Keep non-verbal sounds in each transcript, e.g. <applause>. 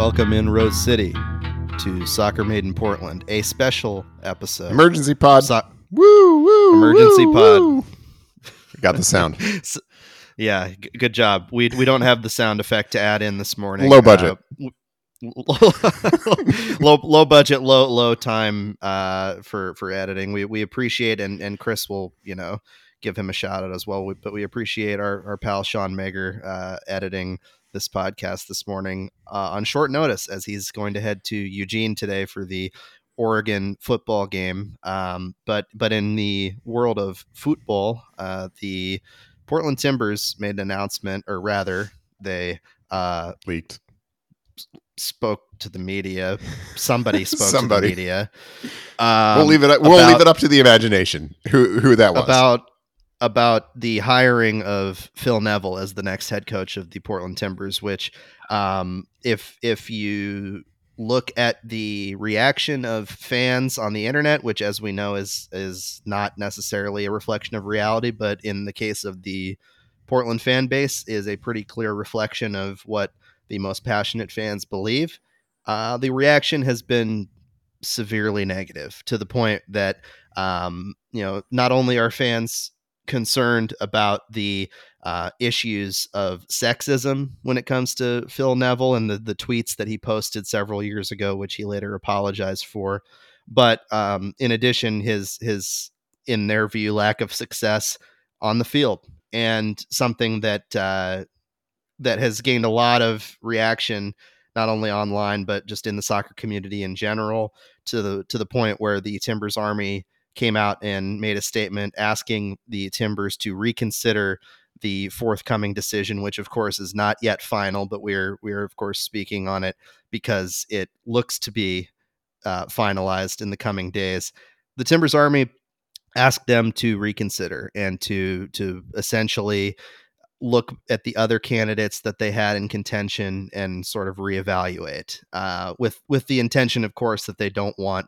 Welcome in Rose City to Soccer Made in Portland, a special episode. Emergency pod. So- woo woo. Emergency woo, pod. woo. Got the sound. <laughs> S- yeah, g- good job. We we don't have the sound effect to add in this morning. Low budget. Uh, <laughs> low low budget, low low time uh, for for editing. We we appreciate and and Chris will you know give him a shout out as well. We, but we appreciate our our pal Sean Mager uh, editing this podcast this morning uh, on short notice as he's going to head to Eugene today for the Oregon football game. Um, but but in the world of football, uh, the Portland Timbers made an announcement, or rather, they uh, Leaked. spoke to the media. Somebody <laughs> spoke Somebody. to the media. Um, we'll leave it. We'll about- leave it up to the imagination. Who who that was? about about the hiring of Phil Neville as the next head coach of the Portland Timbers, which um, if if you look at the reaction of fans on the internet, which as we know is is not necessarily a reflection of reality, but in the case of the Portland fan base is a pretty clear reflection of what the most passionate fans believe. Uh, the reaction has been severely negative to the point that um, you know not only are fans concerned about the uh, issues of sexism when it comes to Phil Neville and the, the tweets that he posted several years ago, which he later apologized for. But um, in addition, his his in their view lack of success on the field and something that uh, that has gained a lot of reaction not only online but just in the soccer community in general to the to the point where the Timbers Army came out and made a statement asking the Timbers to reconsider the forthcoming decision, which of course is not yet final, but we're we're of course speaking on it because it looks to be uh, finalized in the coming days. The Timbers Army asked them to reconsider and to to essentially look at the other candidates that they had in contention and sort of reevaluate uh, with with the intention, of course, that they don't want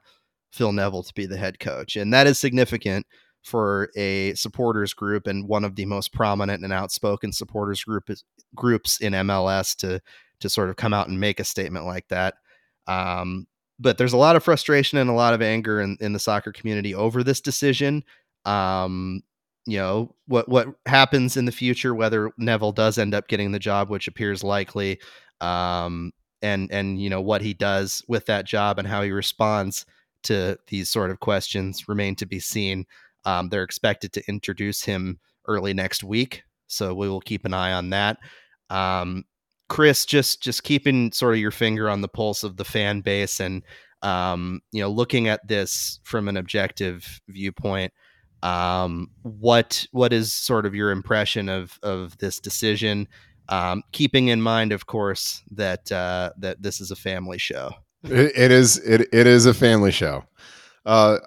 Phil Neville to be the head coach, and that is significant for a supporters group and one of the most prominent and outspoken supporters group groups in MLS to to sort of come out and make a statement like that. Um, but there's a lot of frustration and a lot of anger in, in the soccer community over this decision. Um, you know what what happens in the future, whether Neville does end up getting the job, which appears likely, um, and and you know what he does with that job and how he responds to these sort of questions remain to be seen. Um, they're expected to introduce him early next week, so we will keep an eye on that. Um, Chris, just just keeping sort of your finger on the pulse of the fan base, and um, you know, looking at this from an objective viewpoint. Um, what what is sort of your impression of of this decision? Um, keeping in mind, of course, that uh, that this is a family show. It, it is. It it is a family show. Uh,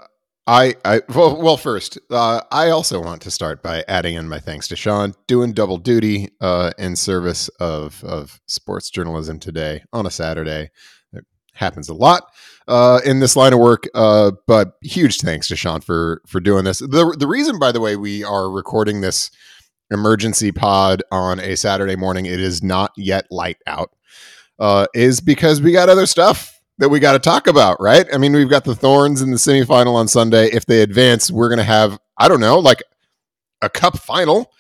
I I well, well first, uh, I also want to start by adding in my thanks to Sean, doing double duty uh, in service of of sports journalism today on a Saturday. It happens a lot uh, in this line of work, uh, but huge thanks to Sean for for doing this. the The reason, by the way, we are recording this emergency pod on a Saturday morning. It is not yet light out. Uh, is because we got other stuff that we got to talk about, right? I mean, we've got the Thorns in the semifinal on Sunday. If they advance, we're going to have, I don't know, like a cup final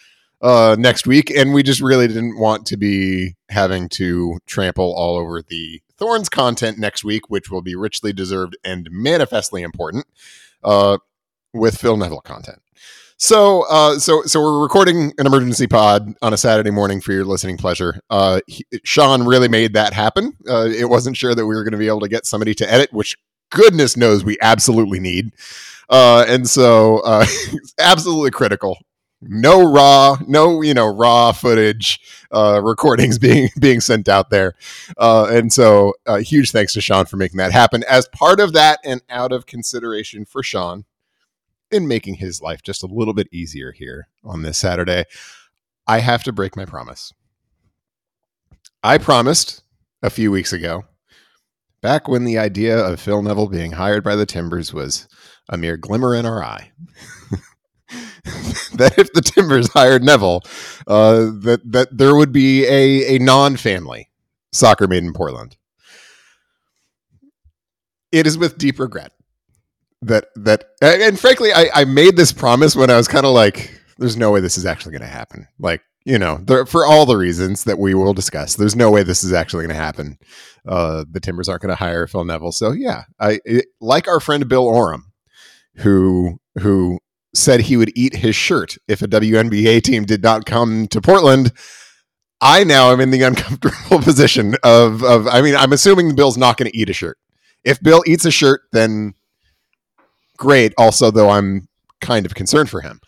uh, next week, and we just really didn't want to be having to trample all over the Thorns content next week, which will be richly deserved and manifestly important uh, with Phil Neville content. So, uh, so, so we're recording an emergency pod on a Saturday morning for your listening pleasure. Uh, he, Sean really made that happen. Uh, it wasn't sure that we were going to be able to get somebody to edit, which goodness knows we absolutely need. Uh, and so, uh, <laughs> absolutely critical. No raw, no you know raw footage uh, recordings <laughs> being being sent out there, uh, and so uh, huge thanks to Sean for making that happen. As part of that, and out of consideration for Sean, in making his life just a little bit easier here on this Saturday, I have to break my promise. I promised a few weeks ago, back when the idea of Phil Neville being hired by the Timbers was a mere glimmer in our eye. <laughs> that if the Timbers hired Neville, uh, that that there would be a a non family soccer made in Portland. It is with deep regret that that and frankly, I, I made this promise when I was kind of like, "There's no way this is actually going to happen." Like you know, there, for all the reasons that we will discuss, there's no way this is actually going to happen. Uh, the Timbers aren't going to hire Phil Neville, so yeah, I it, like our friend Bill Oram, who who said he would eat his shirt if a WNBA team did not come to Portland. I now am in the <laughs> uncomfortable position of, of I mean, I'm assuming Bill's not going to eat a shirt. If Bill eats a shirt, then great. Also, though, I'm kind of concerned for him.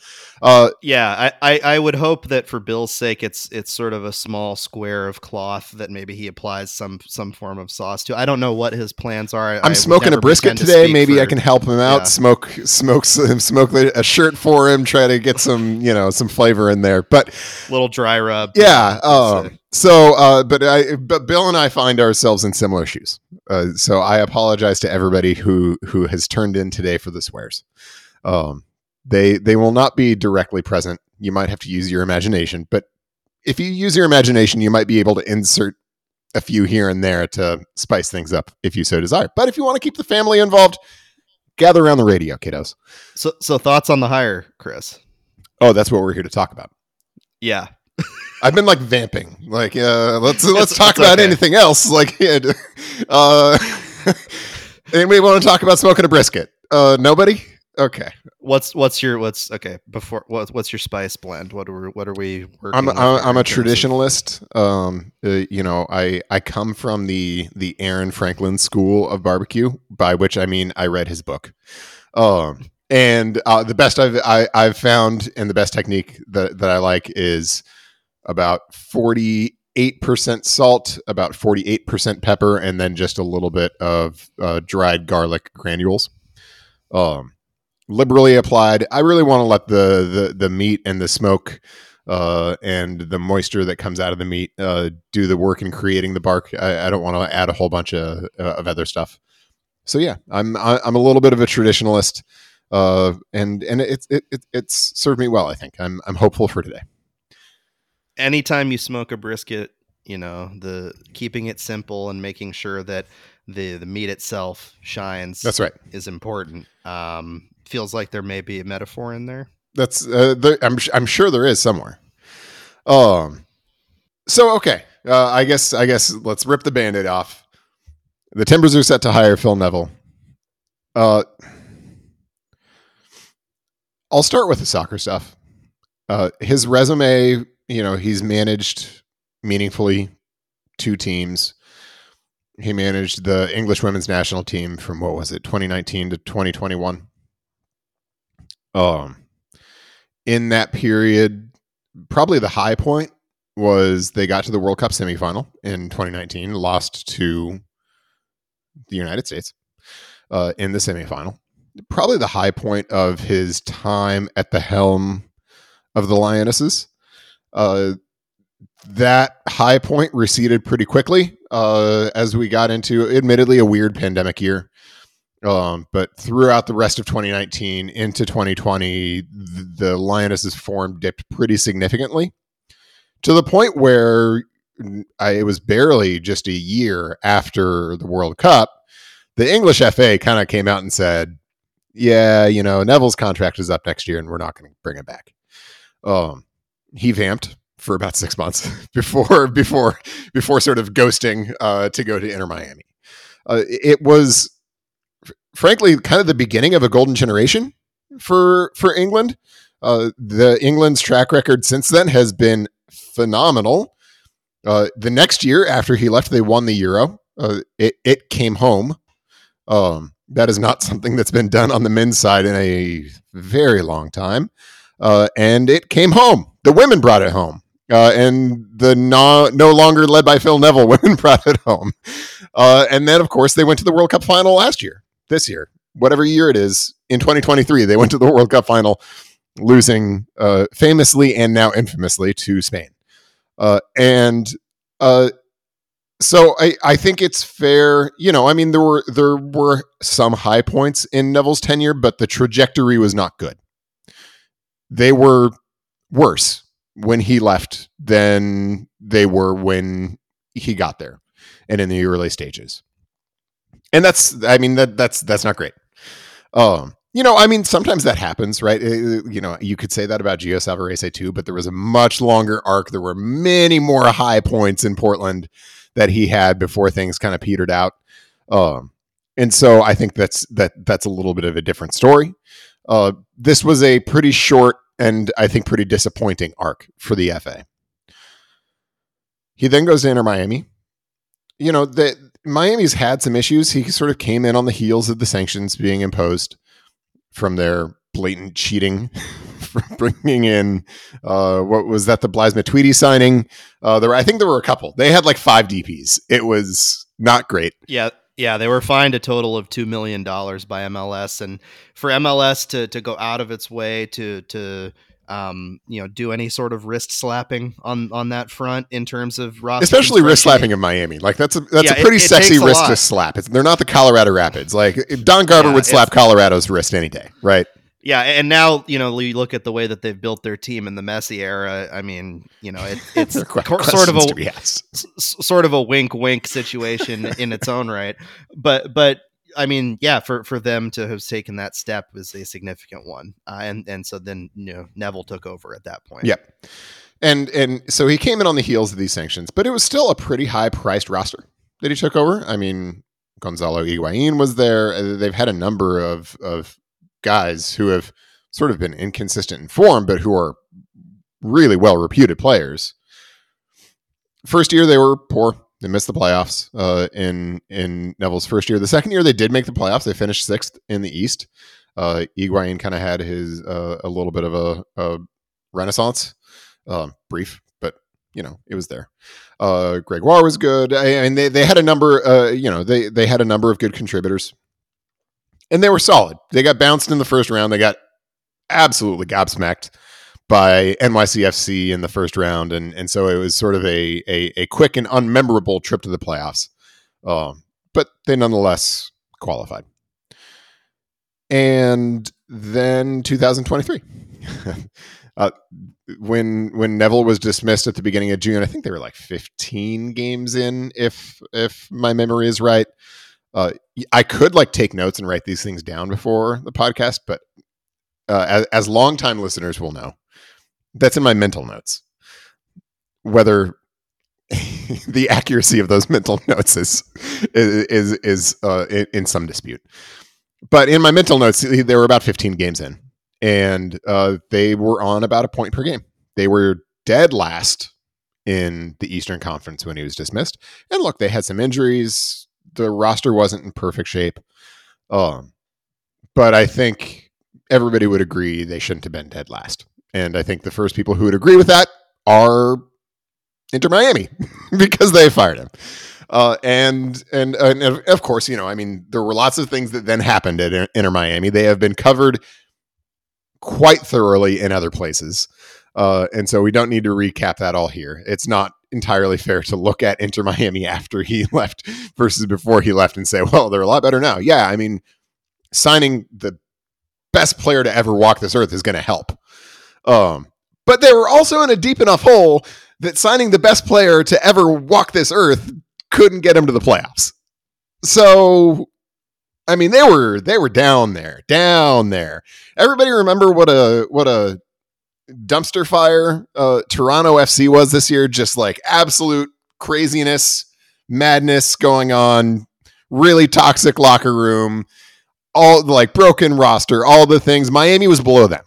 Uh, yeah, I, I, I, would hope that for Bill's sake, it's it's sort of a small square of cloth that maybe he applies some some form of sauce to. I don't know what his plans are. I'm I smoking a brisket today. To maybe for, I can help him out. Yeah. Smoke smoke smoke a shirt for him. Try to get some you know some flavor in there. But little dry rub. Yeah. Um, so, uh, but I but Bill and I find ourselves in similar shoes. Uh, so I apologize to everybody who who has turned in today for the swears. Um, they they will not be directly present. You might have to use your imagination, but if you use your imagination, you might be able to insert a few here and there to spice things up if you so desire. But if you want to keep the family involved, gather around the radio, kiddos. So so thoughts on the hire, Chris? Oh, that's what we're here to talk about. Yeah. I've been like vamping. Like, uh, let's let's talk about okay. anything else. Like, <laughs> uh, <laughs> anybody want to talk about smoking a brisket? Uh, nobody. Okay. What's what's your what's okay before what what's your spice blend? What are what are we working? I'm I'm, I'm a traditionalist. Um, uh, you know, I I come from the the Aaron Franklin school of barbecue, by which I mean I read his book. Um, and uh, the best I've I, I've found and the best technique that that I like is about forty eight percent salt, about forty eight percent pepper, and then just a little bit of uh, dried garlic granules. Um liberally applied. I really want to let the the the meat and the smoke uh, and the moisture that comes out of the meat uh, do the work in creating the bark. I, I don't want to add a whole bunch of uh, of other stuff. So yeah, I'm I'm a little bit of a traditionalist, uh, and and it's it, it it's served me well. I think I'm I'm hopeful for today. Anytime you smoke a brisket, you know the keeping it simple and making sure that the the meat itself shines. That's right. Is important. Um, feels like there may be a metaphor in there. That's uh, there, I'm I'm sure there is somewhere. Um. So okay, uh, I guess I guess let's rip the band-aid off. The Timbers are set to hire Phil Neville. Uh, I'll start with the soccer stuff. Uh, his resume, you know, he's managed meaningfully two teams. He managed the English women's national team from what was it, 2019 to 2021. Um, in that period, probably the high point was they got to the World Cup semifinal in 2019, lost to the United States uh, in the semifinal. Probably the high point of his time at the helm of the Lionesses. Uh, that high point receded pretty quickly uh, as we got into, admittedly, a weird pandemic year. Um, but throughout the rest of 2019 into 2020, the, the Lionesses form dipped pretty significantly to the point where I, it was barely just a year after the World Cup. The English FA kind of came out and said, "Yeah, you know, Neville's contract is up next year, and we're not going to bring him back." Um, he vamped for about six months <laughs> before before before sort of ghosting uh, to go to Inter Miami. Uh, it was frankly kind of the beginning of a golden generation for for England. Uh, the England's track record since then has been phenomenal. Uh, the next year after he left, they won the Euro. Uh, it it came home. Um, that is not something that's been done on the men's side in a very long time. Uh, and it came home. The women brought it home. Uh, and the no, no longer led by Phil Neville <laughs> women brought it home. Uh, and then, of course, they went to the World Cup final last year, this year, whatever year it is, in 2023. They went to the World Cup final, losing uh, famously and now infamously to Spain. Uh, and uh, so I, I think it's fair. You know, I mean, there were there were some high points in Neville's tenure, but the trajectory was not good. They were worse when he left than they were when he got there and in the early stages. And that's I mean that that's that's not great. Um you know, I mean, sometimes that happens, right? You know, you could say that about Gio Savarese too, but there was a much longer arc. There were many more high points in Portland that he had before things kind of petered out. Um, and so I think that's that that's a little bit of a different story. Uh, this was a pretty short and I think pretty disappointing arc for the FA. He then goes to Inter Miami. You know, the Miami's had some issues. He sort of came in on the heels of the sanctions being imposed from their blatant cheating <laughs> for bringing in uh, what was that the Blaise Matuidi signing? Uh, there, I think there were a couple. They had like five DPS. It was not great. Yeah, yeah, they were fined a total of two million dollars by MLS, and for MLS to to go out of its way to to um, you know, do any sort of wrist slapping on on that front in terms of roster, especially wrist slapping in Miami. Like that's a that's yeah, a pretty it, it sexy wrist to slap. It's, they're not the Colorado Rapids. Like Don Garber yeah, would slap Colorado's wrist any day, right? Yeah, and now you know you look at the way that they've built their team in the Messi era. I mean, you know, it, <laughs> it's sort of a sort of a wink wink situation <laughs> in its own right. But but I mean, yeah, for, for them to have taken that step was a significant one, uh, and and so then you know Neville took over at that point. Yep, and and so he came in on the heels of these sanctions, but it was still a pretty high priced roster that he took over. I mean, Gonzalo Higuain was there. Uh, they've had a number of of guys who have sort of been inconsistent in form, but who are really well reputed players. First year they were poor. They missed the playoffs uh, in in Neville's first year. The second year they did make the playoffs. They finished sixth in the East. Uh, Higuain kind of had his uh, a little bit of a, a renaissance, um, brief, but you know it was there. Uh, Gregore was good. I, mean, they, they had a number. Uh, you know, they they had a number of good contributors, and they were solid. They got bounced in the first round. They got absolutely gobsmacked by NYCFC in the first round, and and so it was sort of a a, a quick and unmemorable trip to the playoffs. Um, but they nonetheless qualified. And then 2023, <laughs> uh, when when Neville was dismissed at the beginning of June, I think they were like 15 games in, if if my memory is right. Uh, I could like take notes and write these things down before the podcast, but uh, as, as longtime listeners will know, that's in my mental notes. Whether <laughs> the accuracy of those <laughs> mental notes is is is uh, in some dispute. But in my mental notes, they were about 15 games in, and uh, they were on about a point per game. They were dead last in the Eastern Conference when he was dismissed. And look, they had some injuries. The roster wasn't in perfect shape. Um, but I think everybody would agree they shouldn't have been dead last. And I think the first people who would agree with that are Inter Miami <laughs> because they fired him. Uh, and, and and of course, you know, I mean, there were lots of things that then happened at Inter Miami. They have been covered quite thoroughly in other places, uh, and so we don't need to recap that all here. It's not entirely fair to look at Inter Miami after he <laughs> left versus before he left and say, well, they're a lot better now. Yeah, I mean, signing the best player to ever walk this earth is going to help. Um, but they were also in a deep enough hole that signing the best player to ever walk this earth couldn't get him to the playoffs. So, I mean, they were they were down there, down there. Everybody remember what a what a dumpster fire uh, Toronto FC was this year. Just like absolute craziness, madness going on, really toxic locker room, all like broken roster, all the things. Miami was below them.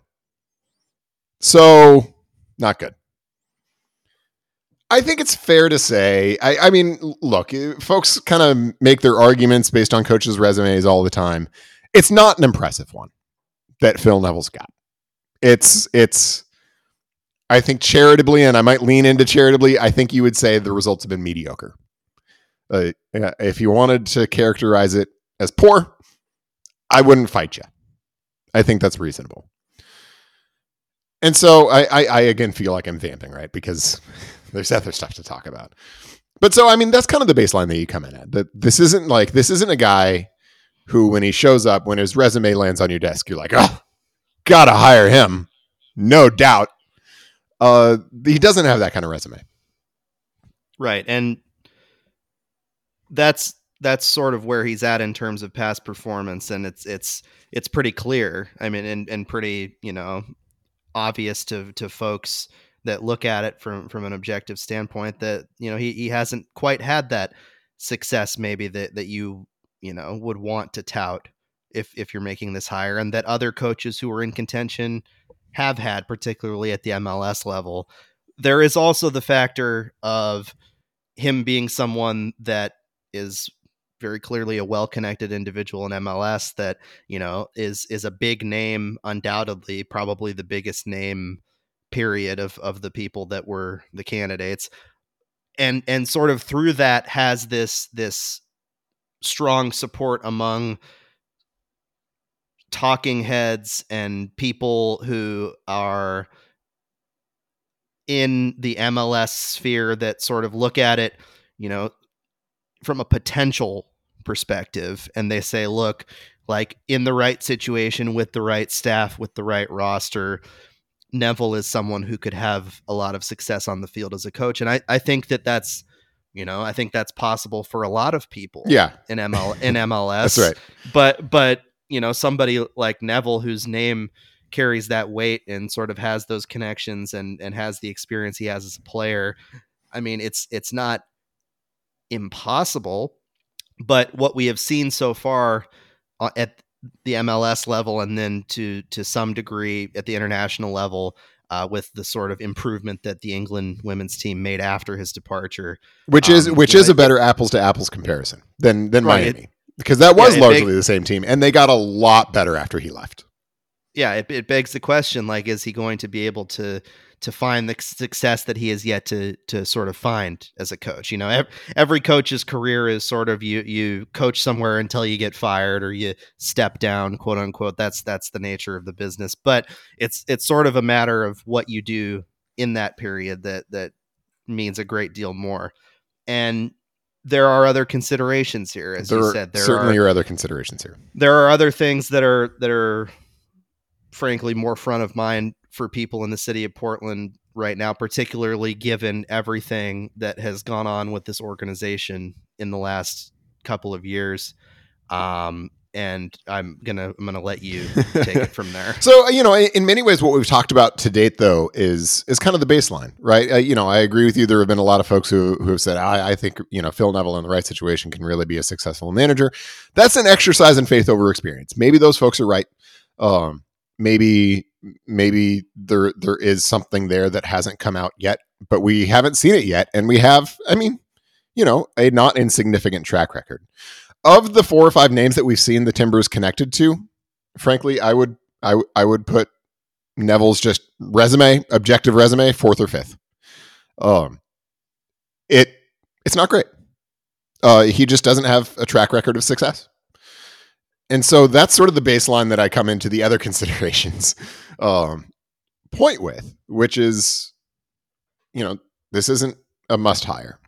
So, not good. I think it's fair to say. I, I mean, look, eh, folks kind of make their arguments based on coaches' resumes all the time. It's not an impressive one that Phil Neville's got. It's it's. I think charitably, and I might lean into charitably. I think you would say the results have been mediocre. Uh, if you wanted to characterize it as poor, I wouldn't fight you. I think that's reasonable. And so I, I, I again feel like I'm vamping, right? Because <laughs> there's other stuff to talk about. But so I mean that's kind of the baseline that you come in at. That this isn't like this isn't a guy who when he shows up, when his resume lands on your desk, you're like, oh, gotta hire him. No doubt. Uh he doesn't have that kind of resume. Right. And that's that's sort of where he's at in terms of past performance and it's it's it's pretty clear i mean and, and pretty you know obvious to to folks that look at it from from an objective standpoint that you know he, he hasn't quite had that success maybe that that you you know would want to tout if if you're making this hire and that other coaches who are in contention have had particularly at the MLS level there is also the factor of him being someone that is very clearly a well-connected individual in MLS that you know is is a big name undoubtedly probably the biggest name period of of the people that were the candidates. And and sort of through that has this this strong support among talking heads and people who are in the MLS sphere that sort of look at it you know from a potential perspective. And they say look like in the right situation with the right staff with the right roster neville is someone who could have a lot of success on the field as a coach. And i, I think that that's you know i think that's possible for a lot of people yeah. in ml in mls <laughs> that's right. But but you know somebody like neville whose name carries that weight and sort of has those connections and and has the experience he has as a player i mean it's it's not impossible but what we have seen so far uh, at the MLS level, and then to to some degree at the international level, uh, with the sort of improvement that the England women's team made after his departure, which is um, which is know, a better apples to apples comparison than than right, Miami, it, because that was yeah, largely the same team, and they got a lot better after he left. Yeah, it, it begs the question: like, is he going to be able to to find the success that he has yet to to sort of find as a coach. You know, every, every coach's career is sort of you you coach somewhere until you get fired or you step down, quote unquote. That's that's the nature of the business. But it's it's sort of a matter of what you do in that period that that means a great deal more. And there are other considerations here, as there you said. There certainly are, are other considerations here. There are other things that are that are frankly more front of mind for people in the city of Portland right now, particularly given everything that has gone on with this organization in the last couple of years. Um, and I'm gonna I'm gonna let you <laughs> take it from there. so you know, in many ways, what we've talked about to date, though, is is kind of the baseline, right? Uh, you know, I agree with you. There have been a lot of folks who who have said, I, I think you know Phil Neville in the right situation can really be a successful manager. That's an exercise in faith over experience. Maybe those folks are right. Um, maybe maybe there there is something there that hasn't come out yet, but we haven't seen it yet, and we have, I mean, you know, a not insignificant track record of the four or five names that we've seen the Timbers connected to. Frankly, I would I I would put Neville's just resume, objective resume, fourth or fifth. Um, it it's not great. Uh, he just doesn't have a track record of success and so that's sort of the baseline that I come into the other <laughs> considerations um, point with, which is, you know, this isn't a must hire.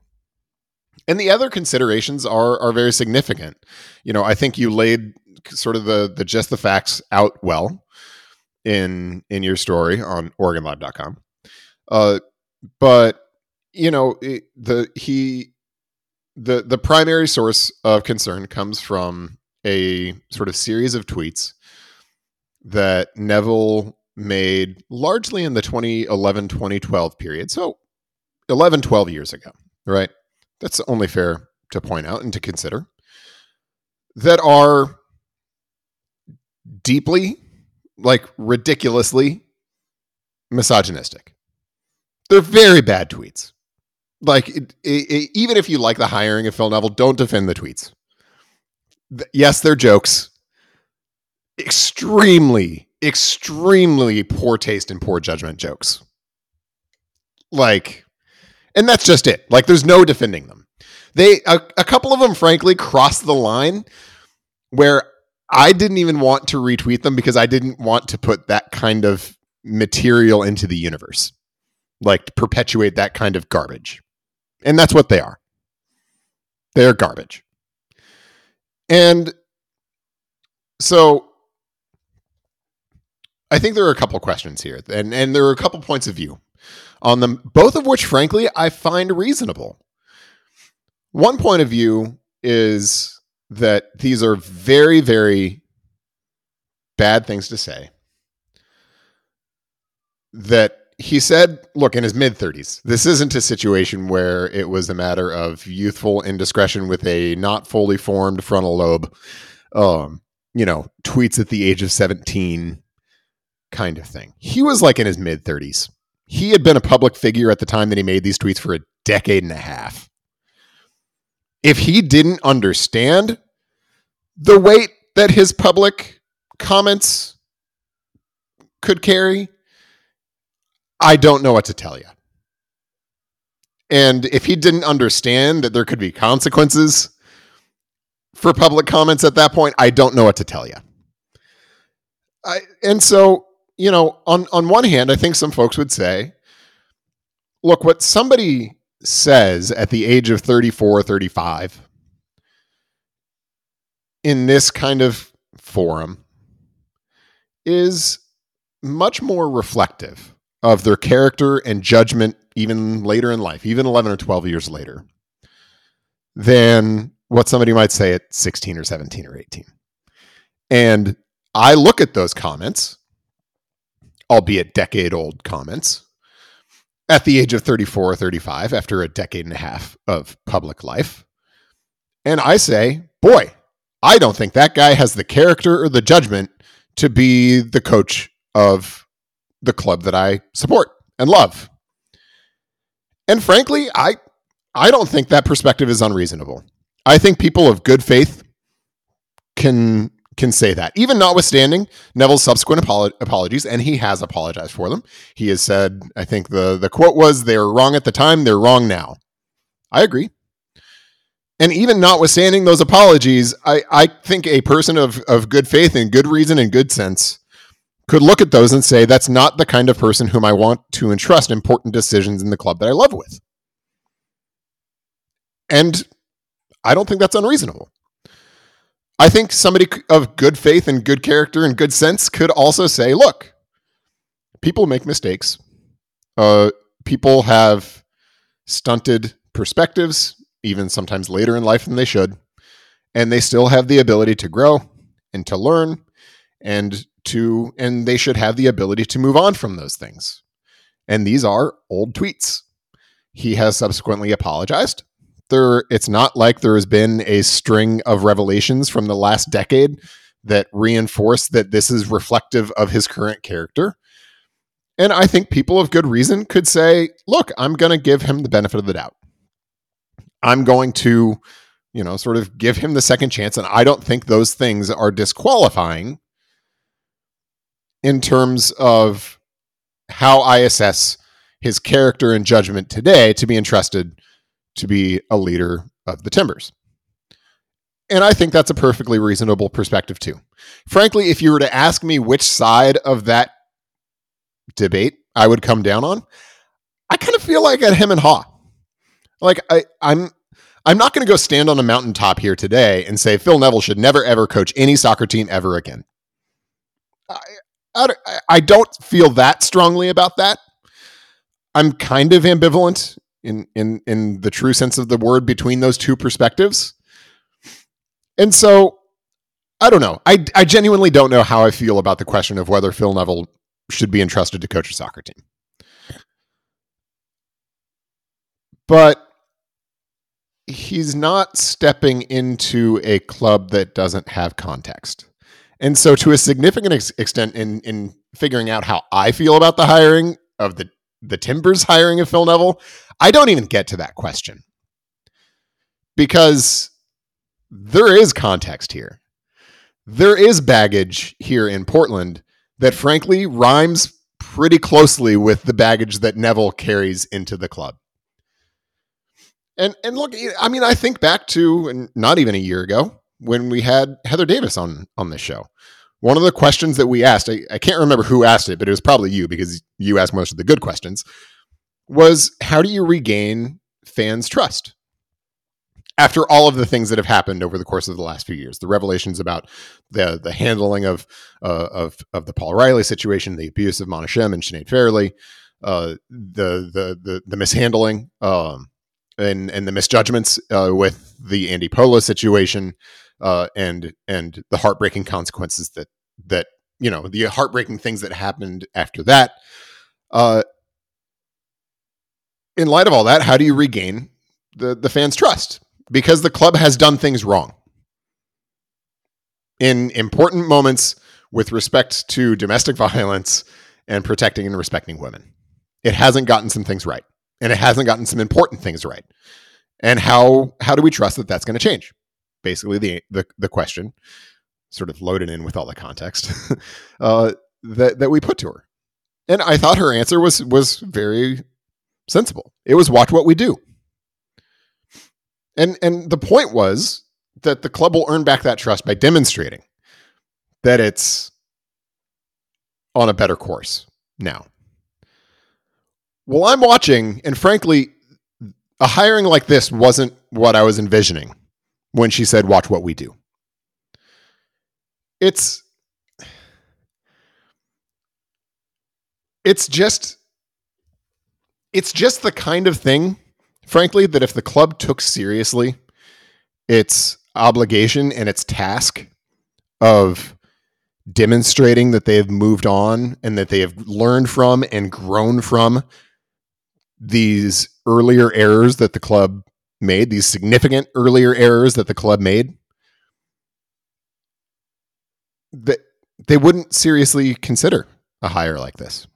And the other considerations are are very significant. You know, I think you laid sort of the the just the facts out well in in your story on OregonLive.com. Uh, but you know, it, the he the the primary source of concern comes from a sort of series of tweets that Neville made largely in the 2011 2012 period. So 11, 12 years ago, right? That's only fair to point out and to consider that are deeply, like ridiculously misogynistic. They're very bad tweets. Like, it, it, even if you like the hiring of Phil Neville, don't defend the tweets. Yes, they're jokes. Extremely, extremely poor taste and poor judgment jokes. Like, and that's just it. Like, there's no defending them. They, a, a couple of them, frankly, crossed the line where I didn't even want to retweet them because I didn't want to put that kind of material into the universe, like perpetuate that kind of garbage. And that's what they are. They're garbage. And so I think there are a couple questions here, and, and there are a couple points of view on them, both of which, frankly, I find reasonable. One point of view is that these are very, very bad things to say. That he said, look, in his mid 30s, this isn't a situation where it was a matter of youthful indiscretion with a not fully formed frontal lobe, um, you know, tweets at the age of 17 kind of thing. He was like in his mid 30s. He had been a public figure at the time that he made these tweets for a decade and a half. If he didn't understand the weight that his public comments could carry, I don't know what to tell you. And if he didn't understand that there could be consequences for public comments at that point, I don't know what to tell you. I, and so, you know, on, on one hand, I think some folks would say, look, what somebody says at the age of 34 or 35 in this kind of forum is much more reflective of their character and judgment even later in life, even 11 or 12 years later, than what somebody might say at 16 or 17 or 18. And I look at those comments, albeit decade old comments, at the age of 34 or 35 after a decade and a half of public life. And I say, boy, I don't think that guy has the character or the judgment to be the coach of the club that I support and love. And frankly, I I don't think that perspective is unreasonable. I think people of good faith can can say that. Even notwithstanding Neville's subsequent apolo- apologies, and he has apologized for them. He has said, I think the the quote was, "They were wrong at the time. They're wrong now." I agree. And even notwithstanding those apologies, I, I think a person of, of good faith and good reason and good sense could look at those and say, that's not the kind of person whom I want to entrust important decisions in the club that I love with. And I don't think that's unreasonable. I think somebody of good faith and good character and good sense could also say, look, people make mistakes. Uh, people have stunted perspectives, even sometimes later in life than they should. And they still have the ability to grow and to learn and to and they should have the ability to move on from those things. And these are old tweets. He has subsequently apologized. There it's not like there has been a string of revelations from the last decade that reinforce that this is reflective of his current character. And I think people of good reason could say, look, I'm going to give him the benefit of the doubt. I'm going to, you know, sort of give him the second chance. And I don't think those things are disqualifying in terms of how I assess his character and judgment today to be entrusted to be a leader of the Timbers. And I think that's a perfectly reasonable perspective, too. Frankly, if you were to ask me which side of that debate I would come down on, I kind of feel like at him and Haw. Like I, I'm I'm not going to go stand on a mountaintop here today and say Phil Neville should never ever coach any soccer team ever again. I, I, I don't feel that strongly about that. I'm kind of ambivalent in in in the true sense of the word between those two perspectives. And so I don't know. I I genuinely don't know how I feel about the question of whether Phil Neville should be entrusted to coach a soccer team. But he's not stepping into a club that doesn't have context. And so, to a significant ex- extent, in in figuring out how I feel about the hiring of the the Timbers <laughs> hiring of Phil Neville, I don't even get to that question because there is context here. There is baggage here in Portland that, frankly, rhymes pretty closely with the baggage that Neville carries into the club. And and look, I mean, I think back to not even a year ago when we had Heather Davis on on this show. One of the questions that we asked, I, I can't remember who asked it, but it was probably you because you asked most of the good questions, was how do you regain fans' trust? After all of the things that have happened over the course of the last few years, the revelations about the the handling of uh, of of the Paul Riley situation, the abuse of Mana Shim and Sinead Farrelly, uh, the the the the mishandling um, and and the misjudgments uh, with the Andy Polo situation, uh, and and the heartbreaking consequences that that you know the heartbreaking things that happened after that. Uh, in light of all that, how do you regain the the fans' trust? Because the club has done things wrong in important moments with respect to domestic <laughs> violence and protecting and respecting women. It hasn't gotten some things right and it hasn't gotten some important things right. And how how do we trust that that's going to change? Basically, the, the the question, sort of loaded in with all the context <laughs> uh, that that we put to her, and I thought her answer was was very sensible. It was watch what we do, and and the point was that the club will earn back that trust by demonstrating that it's on a better course now. Well, I'm watching, and frankly, a hiring like this wasn't what I was envisioning when she said, Watch what we do. It's. It's just. It's just the kind of thing, frankly, that if the club took seriously its obligation and its task of demonstrating that they have moved on and that they have learned from and grown from these earlier errors that the club made, these significant earlier errors that the club made, that they wouldn't seriously consider a hire like this.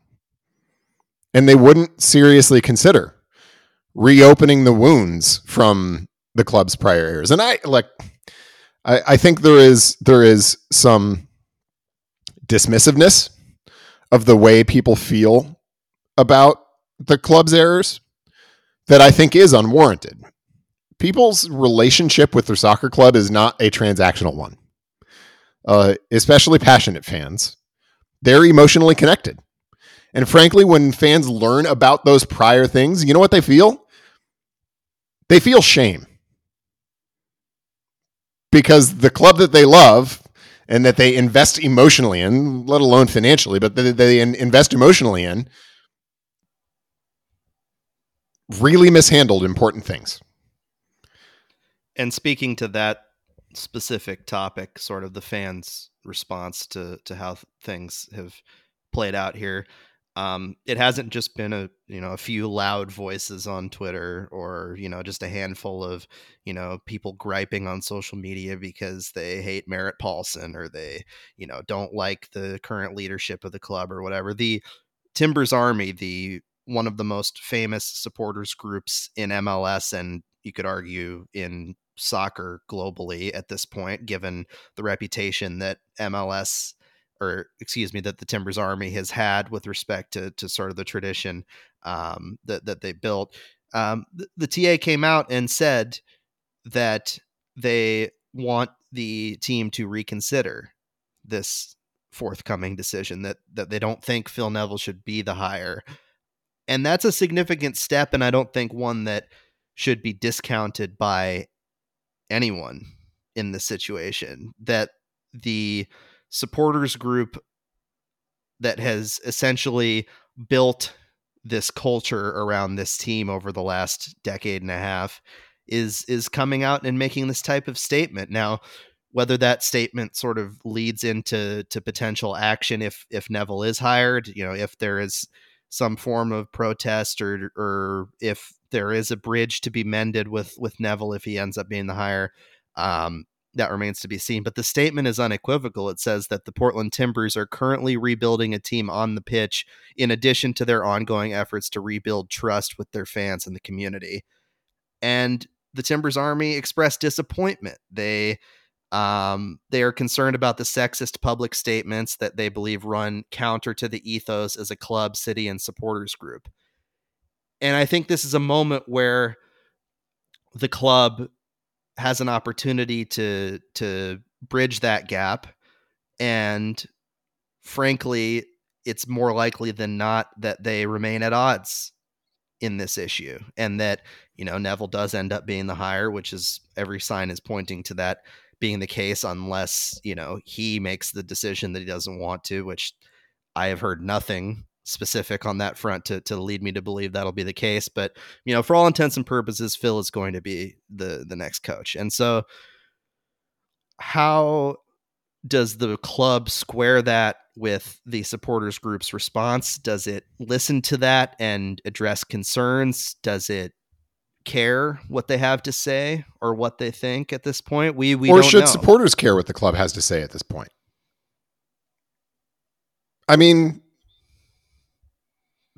And they wouldn't seriously consider reopening the wounds from the club's prior errors. And I like I, I think there is there is some dismissiveness of the way people feel about the club's errors that I think is unwarranted. People's relationship with their soccer club is not a transactional one, uh, especially passionate fans. They're emotionally connected. And frankly, when fans learn about those prior things, you know what they feel? They feel shame. Because the club that they love and that they invest emotionally in, let alone financially, but that they invest emotionally in, really mishandled important things. And speaking to that specific topic, sort of the fans' response to to how things have played out here, um, it hasn't just been a you know a few loud voices on Twitter or you know just a handful of you know people griping on social media because they hate Merritt Paulson or they you know don't like the current leadership of the club or whatever. The Timbers Army, the one of the most famous supporters groups in MLS and you could argue in soccer globally at this point, given the reputation that MLS or excuse me, that the Timbers Army has had with respect to, to sort of the tradition um, that, that they built. Um, the, the TA came out and said that they want the team to reconsider this forthcoming decision that that they don't think Phil Neville should be the hire and that's a significant step, and I don't think one that should be discounted by anyone in this situation. That the supporters group that has essentially built this culture around this team over the last decade and a half is is coming out and making this type of statement. Now, whether that statement sort of leads into to potential action if if Neville is hired, you know, if there is some form of protest or or if there is a bridge to be mended with with Neville if he ends up being the hire. Um, that remains to be seen. But the statement is unequivocal. It says that the Portland Timbers are currently rebuilding a team on the pitch, in addition to their ongoing efforts to rebuild trust with their fans and the community. And the Timbers Army expressed disappointment. They um, they are concerned about the sexist public statements that they believe run counter to the ethos as a club, city, and supporters group. And I think this is a moment where the club has an opportunity to to bridge that gap. And frankly it's more likely than not that they remain at odds in this issue and that you know Neville does end up being the hire which is every sign is pointing to that being the case unless you know he makes the decision that he doesn't want to which I have heard nothing specific on that front to to lead me to believe that'll be the case. But you know, for all intents and purposes, Phil is going to be the the next coach. And so, how does the club square that with the supporters group's response? Does it listen to that and address concerns? Does it care what they have to say or what they think at this point? We we or should know. supporters care what the club has to say at this point? I mean,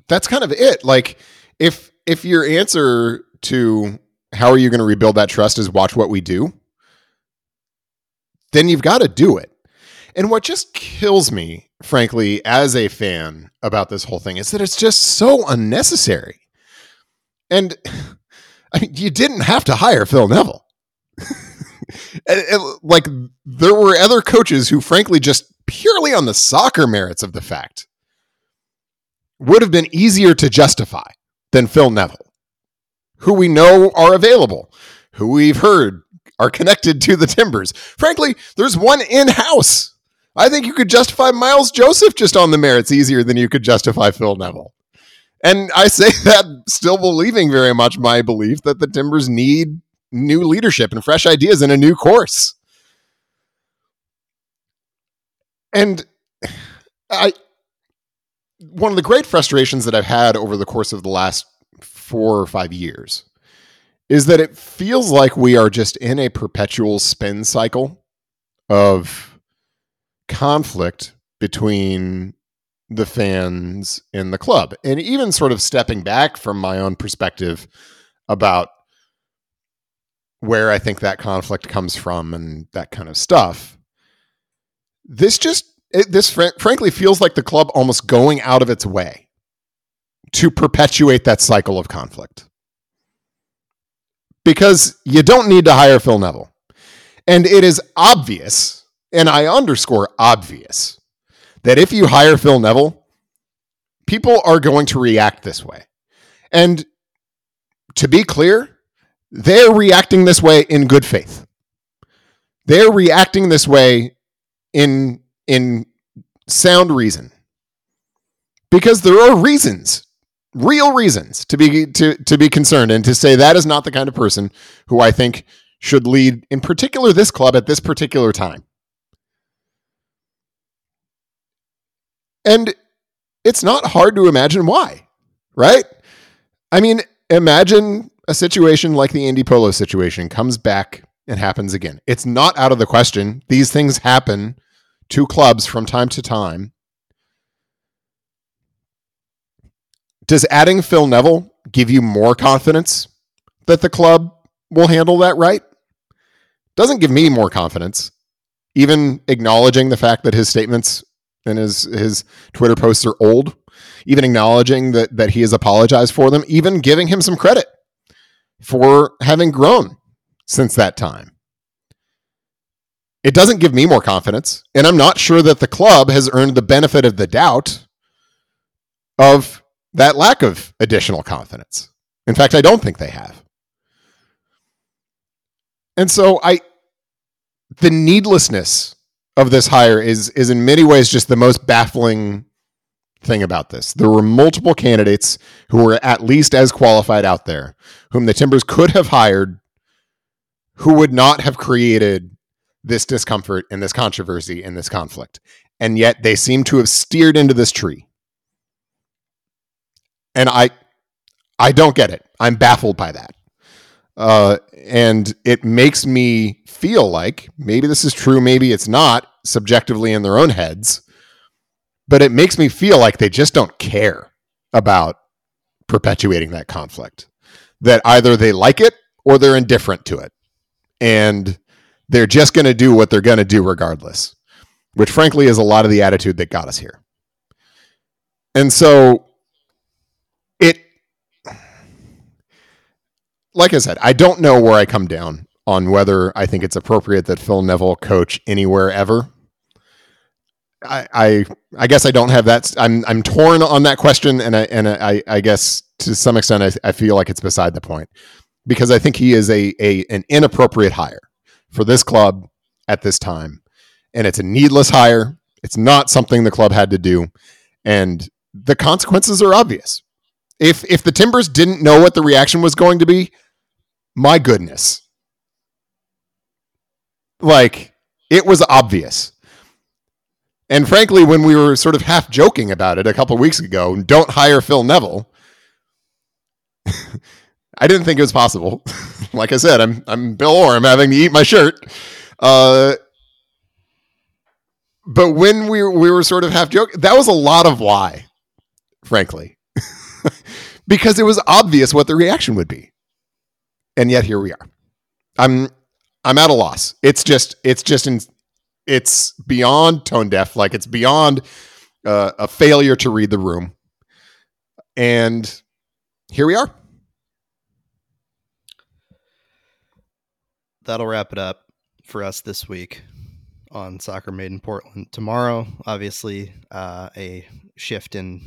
that's kind of it. Like if if your answer to how are you going to rebuild that trust is watch what we do, then you've got to do it. And what just kills me, frankly, as a fan about this whole thing is that it's just so unnecessary. And <sighs> I mean, you didn't have to hire Phil Neville. <laughs> and, and, like there were other coaches who frankly just purely on the soccer merits of the fact would have been easier to justify than Phil Neville, who we know are available, who we've heard are connected to the Timbers. Frankly, there's one in house. I think you could justify Miles Joseph just on the merits easier than you could justify Phil Neville. And I say <laughs> that still believing very much my belief that the Timbers need new leadership and fresh ideas and a new course. And <sighs> I one of the great frustrations that I've had over the course of the last four or five years is that it feels like we are just in a perpetual spin cycle of conflict between the fans and the club. And even sort of stepping back from my own perspective about where I think that conflict comes from and that kind of stuff. This just it, this fr- frankly feels like the club almost going out of its way to perpetuate that cycle of conflict. Because you don't need to hire Phil Neville. And it is obvious, and I underscore obvious, that if you hire Phil Neville, people are going to react this way. And to be clear, they're reacting this way in good faith. They're reacting this way in in sound reason. Because there are reasons, real reasons to be to to be concerned and to say that is not the kind of person who I think should lead in particular this club at this particular time. And it's not hard to imagine why, right? I mean, imagine a situation like the Andy Polo situation comes back and happens again. It's not out of the question. These things happen to clubs from time to time. Does adding Phil Neville give you more confidence that the club will handle that right? Doesn't give me more confidence. Even acknowledging the fact that his statements and his his Twitter posts are old, even acknowledging that that he has apologized for them, even giving him some credit for having grown since that time it doesn't give me more confidence. And I'm not sure that the club has earned the benefit of the doubt of that lack of additional confidence. In fact, I don't think they have. And so I the needlessness of this hire is is in many ways just the most baffling thing about this. There were multiple candidates who were at least as qualified out there, whom the Timbers could have hired, who would not have created this discomfort and this controversy and this conflict. And yet they seem to have steered into this tree. And I I don't get it. I'm baffled by that. Uh, and it makes me feel like maybe this is true, maybe it's not subjectively in their own heads, but it makes me feel like they just don't care about perpetuating that conflict. That either they like it or they're indifferent to it. And they're just going to do what they're going to do regardless, which frankly is a lot of the attitude that got us here. And so it, like I said, I don't know where I come down on whether I think it's appropriate that Phil Neville coach anywhere ever. I, I, I guess I don't have that. I'm I'm torn on that question, and I and I, I guess to some extent I, I feel like it's beside the point because I think he is a, a an inappropriate hire for this club at this time. And it's a needless hire. It's not something the club had to do. And the consequences are obvious. If if the Timbers didn't know what the reaction was going to be, my goodness. Like it was obvious. And frankly, when we were sort of half joking about it a couple weeks ago, don't hire Phil Neville. <laughs> I didn't think it was possible. <laughs> like I said, I'm I'm Bill Orr. I'm having to eat my shirt. Uh, but when we we were sort of half joking, that was a lot of why, frankly, <laughs> because it was obvious what the reaction would be, and yet here we are. I'm I'm at a loss. It's just it's just in it's beyond tone deaf. Like it's beyond uh, a failure to read the room, and here we are. That'll wrap it up for us this week on Soccer Made in Portland. Tomorrow, obviously, uh, a shift in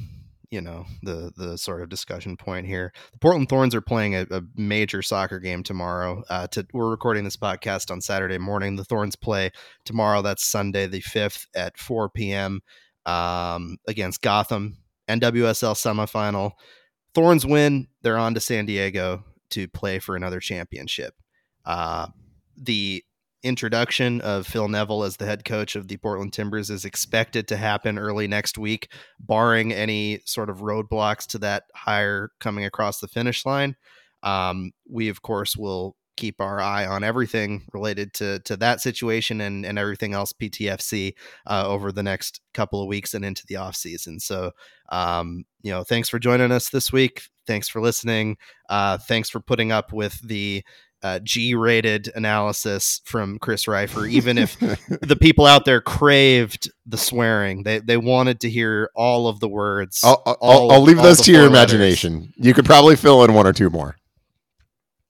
you know the the sort of discussion point here. The Portland Thorns are playing a, a major soccer game tomorrow. Uh, to, we're recording this podcast on Saturday morning. The Thorns play tomorrow. That's Sunday the fifth at four p.m. Um, against Gotham NWSL semifinal. Thorns win. They're on to San Diego to play for another championship. Uh, the introduction of Phil Neville as the head coach of the Portland Timbers is expected to happen early next week, barring any sort of roadblocks to that hire coming across the finish line. Um, we, of course, will keep our eye on everything related to to that situation and and everything else PTFC uh, over the next couple of weeks and into the off season. So, um, you know, thanks for joining us this week. Thanks for listening. Uh, thanks for putting up with the uh, G-rated analysis from Chris Rifer. Even if <laughs> the people out there craved the swearing, they they wanted to hear all of the words. I'll, I'll, I'll leave those to your imagination. Letters. You could probably fill in one or two more.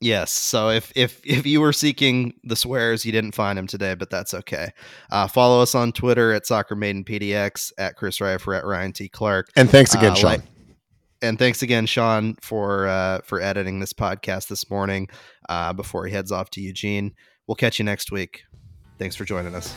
Yes. So if if if you were seeking the swears, you didn't find them today, but that's okay. Uh, follow us on Twitter at Soccer Made in PDX at Chris Rifer at Ryan T Clarke. And thanks again, uh, Sean. Like, and thanks again, Sean, for uh, for editing this podcast this morning uh, before he heads off to Eugene. We'll catch you next week. Thanks for joining us.